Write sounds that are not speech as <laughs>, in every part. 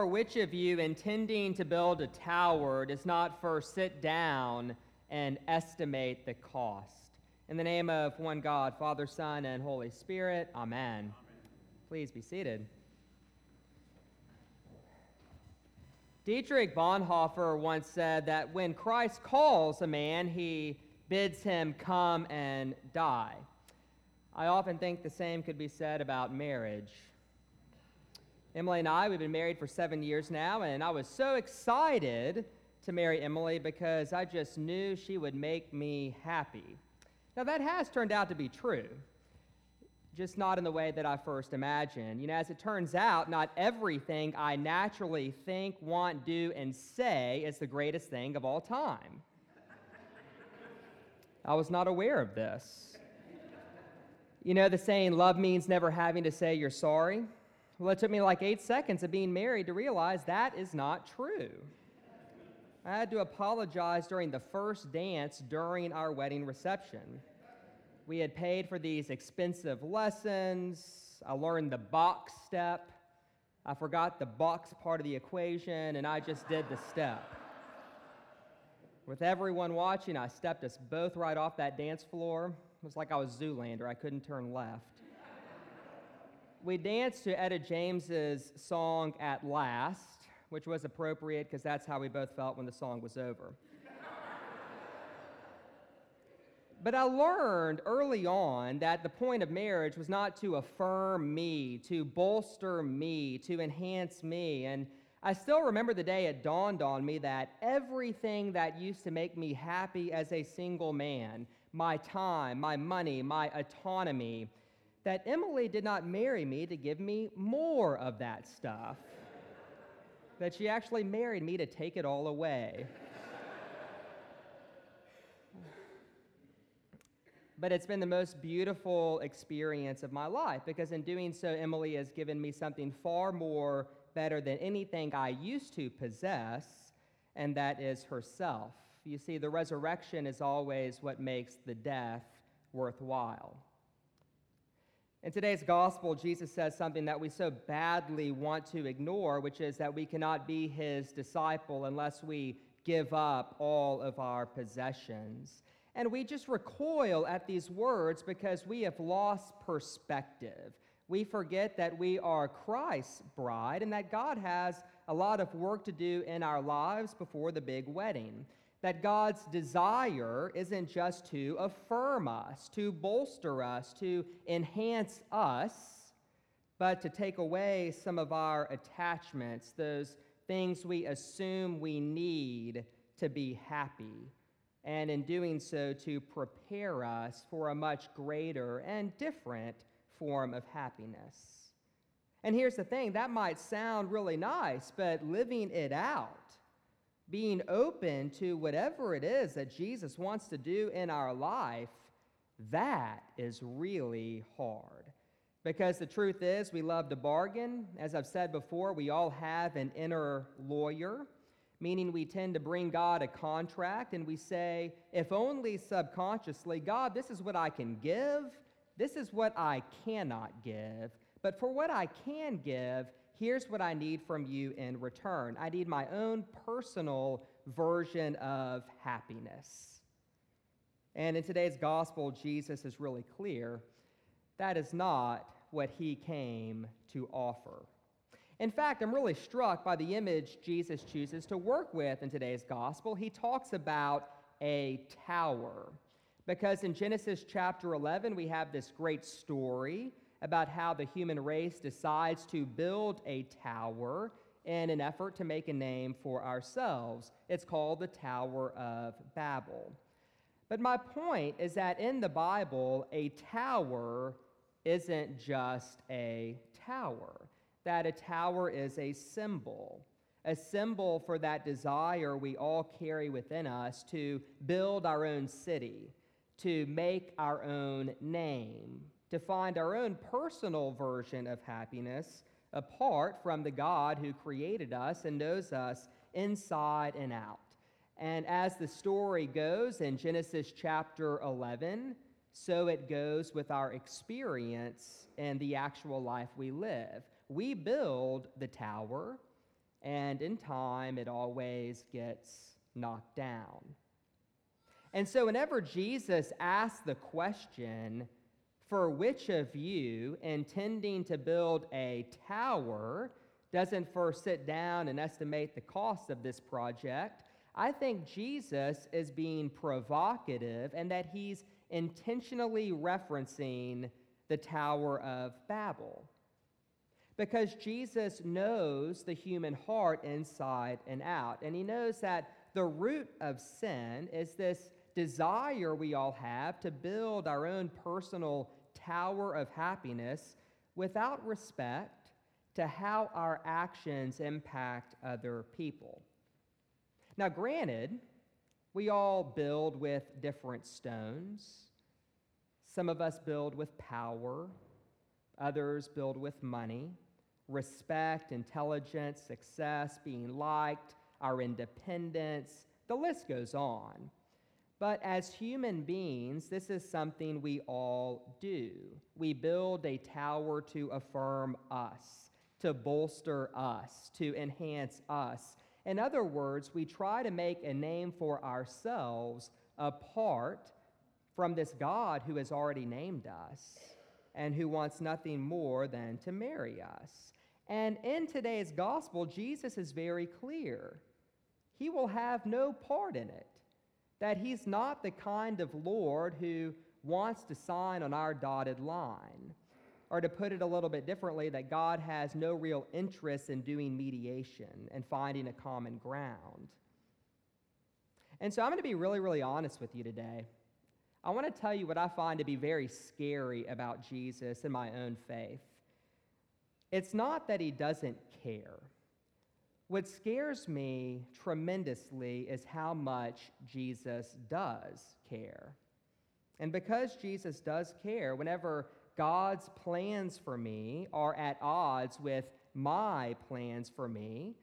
For which of you, intending to build a tower, does not first sit down and estimate the cost? In the name of one God, Father, Son, and Holy Spirit, Amen. Amen. Please be seated. Dietrich Bonhoeffer once said that when Christ calls a man, he bids him come and die. I often think the same could be said about marriage. Emily and I, we've been married for seven years now, and I was so excited to marry Emily because I just knew she would make me happy. Now, that has turned out to be true, just not in the way that I first imagined. You know, as it turns out, not everything I naturally think, want, do, and say is the greatest thing of all time. I was not aware of this. You know, the saying, love means never having to say you're sorry. Well, it took me like eight seconds of being married to realize that is not true. I had to apologize during the first dance during our wedding reception. We had paid for these expensive lessons. I learned the box step. I forgot the box part of the equation, and I just did the step. With everyone watching, I stepped us both right off that dance floor. It was like I was Zoolander, I couldn't turn left we danced to Etta James's song At Last, which was appropriate because that's how we both felt when the song was over. <laughs> but I learned early on that the point of marriage was not to affirm me, to bolster me, to enhance me. And I still remember the day it dawned on me that everything that used to make me happy as a single man, my time, my money, my autonomy, that Emily did not marry me to give me more of that stuff, that she actually married me to take it all away. but it's been the most beautiful experience of my life because in doing so, Emily has given me something far more better than anything I used to possess, and that is herself. You see, the resurrection is always what makes the death worthwhile. In today's gospel, Jesus says something that we so badly want to ignore, which is that we cannot be his disciple unless we give up all of our possessions. And we just recoil at these words because we have lost perspective. We forget that we are Christ's bride and that God has a lot of work to do in our lives before the big wedding that God's desire isn't just to affirm us, to bolster us, to enhance us, but to take away some of our attachments, those things we assume we need to be happy, and in doing so, to prepare us for a much greater and different form of happiness. And here's the thing that might sound really nice, but living it out, being open to whatever it is that Jesus wants to do in our life, that is really hard. Because the truth is, we love to bargain. As I've said before, we all have an inner lawyer, meaning we tend to bring God a contract and we say, if only subconsciously, God, this is what I can give, this is what I cannot give. But for what I can give, here's what I need from you in return I need my own personal version of happiness. And in today's gospel, Jesus is really clear that is not what he came to offer. In fact, I'm really struck by the image Jesus chooses to work with in today's gospel. He talks about a tower. Because in Genesis chapter 11, we have this great story about how the human race decides to build a tower in an effort to make a name for ourselves. It's called the Tower of Babel. But my point is that in the Bible, a tower isn't just a tower. that a tower is a symbol, a symbol for that desire we all carry within us to build our own city, to make our own name, to find our own personal version of happiness apart from the God who created us and knows us inside and out. And as the story goes in Genesis chapter 11, so it goes with our experience and the actual life we live. We build the tower, and in time, it always gets knocked down. And so, whenever Jesus asks the question, for which of you, intending to build a tower, doesn't first sit down and estimate the cost of this project? I think Jesus is being provocative and that he's intentionally referencing the Tower of Babel. Because Jesus knows the human heart inside and out, and he knows that the root of sin is this desire we all have to build our own personal tower of happiness without respect to how our actions impact other people. Now, granted, we all build with different stones. Some of us build with power, others build with money, respect, intelligence, success, being liked, our independence. The list goes on. But as human beings, this is something we all do. We build a tower to affirm us, to bolster us, to enhance us. In other words, we try to make a name for ourselves apart from this God who has already named us and who wants nothing more than to marry us. And in today's gospel, Jesus is very clear. He will have no part in it that he's not the kind of Lord who wants to sign on our dotted line. Or to put it a little bit differently, that God has no real interest in doing mediation and finding a common ground. And so I'm going to be really, really honest with you today. I want to tell you what I find to be very scary about Jesus and my own faith. It's not that he doesn't care. What scares me tremendously is how much Jesus does care. And because Jesus does care, whenever God's plans for me are at odds with my plans for me,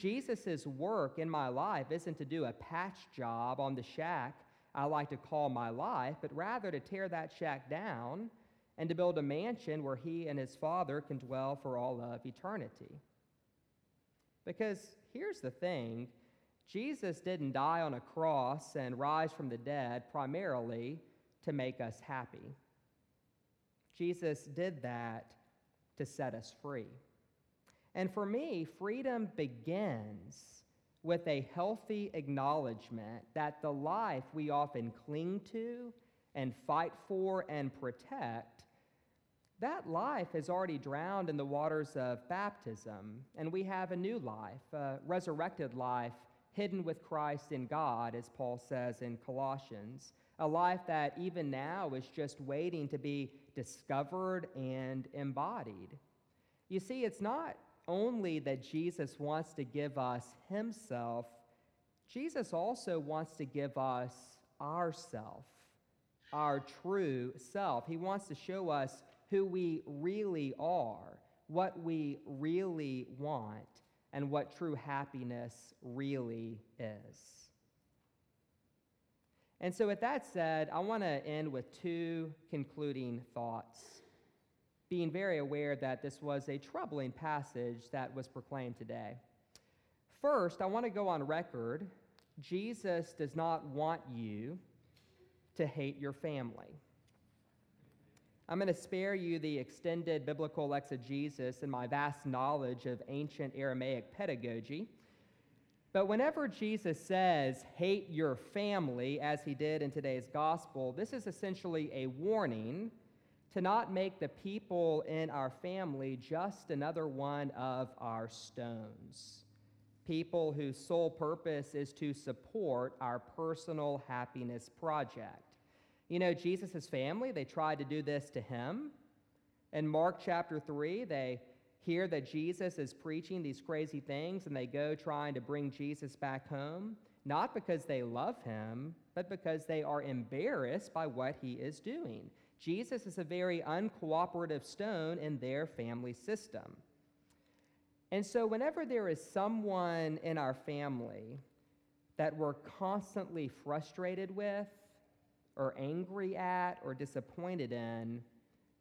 Jesus' work in my life isn't to do a patch job on the shack I like to call my life, but rather to tear that shack down and to build a mansion where he and his Father can dwell for all of eternity. Because here's the thing Jesus didn't die on a cross and rise from the dead primarily to make us happy. Jesus did that to set us free. And for me, freedom begins with a healthy acknowledgement that the life we often cling to and fight for and protect that life is already drowned in the waters of baptism, and we have a new life, a resurrected life, hidden with Christ in God, as Paul says in Colossians, a life that even now is just waiting to be discovered and embodied. You see, it's not only that Jesus wants to give us himself, Jesus also wants to give us ourself, our true self. He wants to show us who we really are, what we really want, and what true happiness really is. And so, with that said, I want to end with two concluding thoughts, being very aware that this was a troubling passage that was proclaimed today. First, I want to go on record Jesus does not want you to hate your family. I'm going to spare you the extended biblical exegesis and my vast knowledge of ancient Aramaic pedagogy. But whenever Jesus says, hate your family, as he did in today's gospel, this is essentially a warning to not make the people in our family just another one of our stones. People whose sole purpose is to support our personal happiness project. You know, Jesus' family, they tried to do this to him. In Mark chapter 3, they hear that Jesus is preaching these crazy things and they go trying to bring Jesus back home, not because they love him, but because they are embarrassed by what he is doing. Jesus is a very uncooperative stone in their family system. And so, whenever there is someone in our family that we're constantly frustrated with, or angry at, or disappointed in,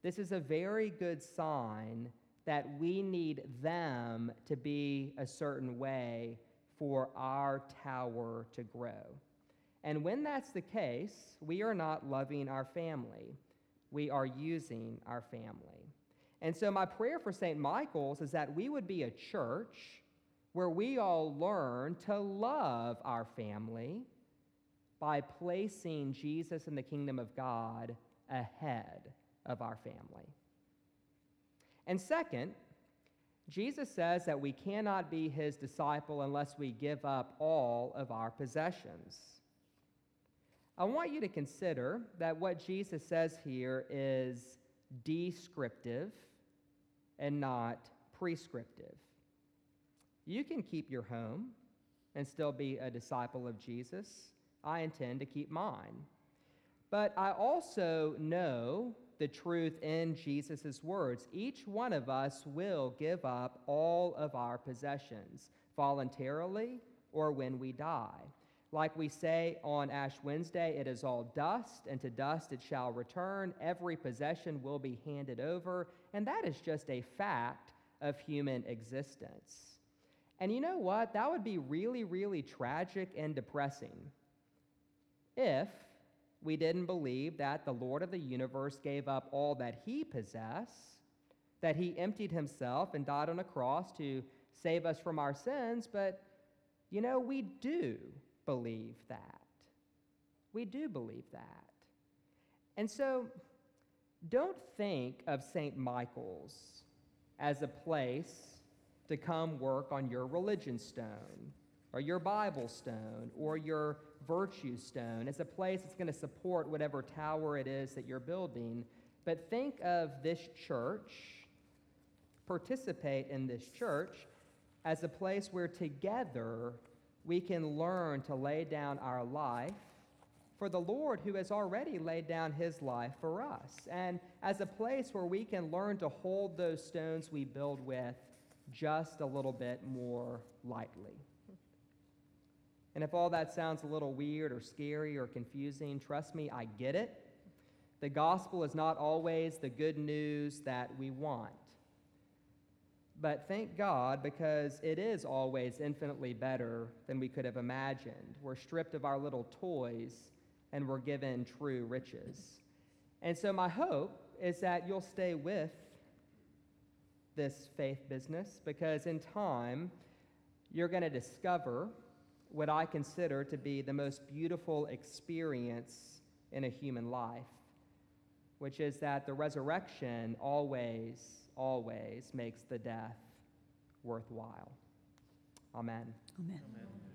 this is a very good sign that we need them to be a certain way for our tower to grow. And when that's the case, we are not loving our family, we are using our family. And so, my prayer for St. Michael's is that we would be a church where we all learn to love our family by placing Jesus and the kingdom of God ahead of our family. And second, Jesus says that we cannot be his disciple unless we give up all of our possessions. I want you to consider that what Jesus says here is descriptive and not prescriptive. You can keep your home and still be a disciple of Jesus. I intend to keep mine. But I also know the truth in Jesus' words. Each one of us will give up all of our possessions voluntarily or when we die. Like we say on Ash Wednesday, it is all dust, and to dust it shall return. Every possession will be handed over, and that is just a fact of human existence. And you know what? That would be really, really tragic and depressing if we didn't believe that the Lord of the universe gave up all that he possessed, that he emptied himself and died on a cross to save us from our sins, but you know, we do believe that. We do believe that. And so, don't think of St. Michael's as a place to come work on your religion stone or your Bible stone or your virtue stone as a place that's going to support whatever tower it is that you're building. But think of this church, participate in this church as a place where together we can learn to lay down our life for the Lord who has already laid down his life for us, and as a place where we can learn to hold those stones we build with just a little bit more lightly. And if all that sounds a little weird or scary or confusing, trust me, I get it. The gospel is not always the good news that we want. But thank God because it is always infinitely better than we could have imagined. We're stripped of our little toys and we're given true riches. And so, my hope is that you'll stay with this faith business because in time, you're going to discover what I consider to be the most beautiful experience in a human life, which is that the resurrection always always makes the death worthwhile. Amen. Amen. Amen.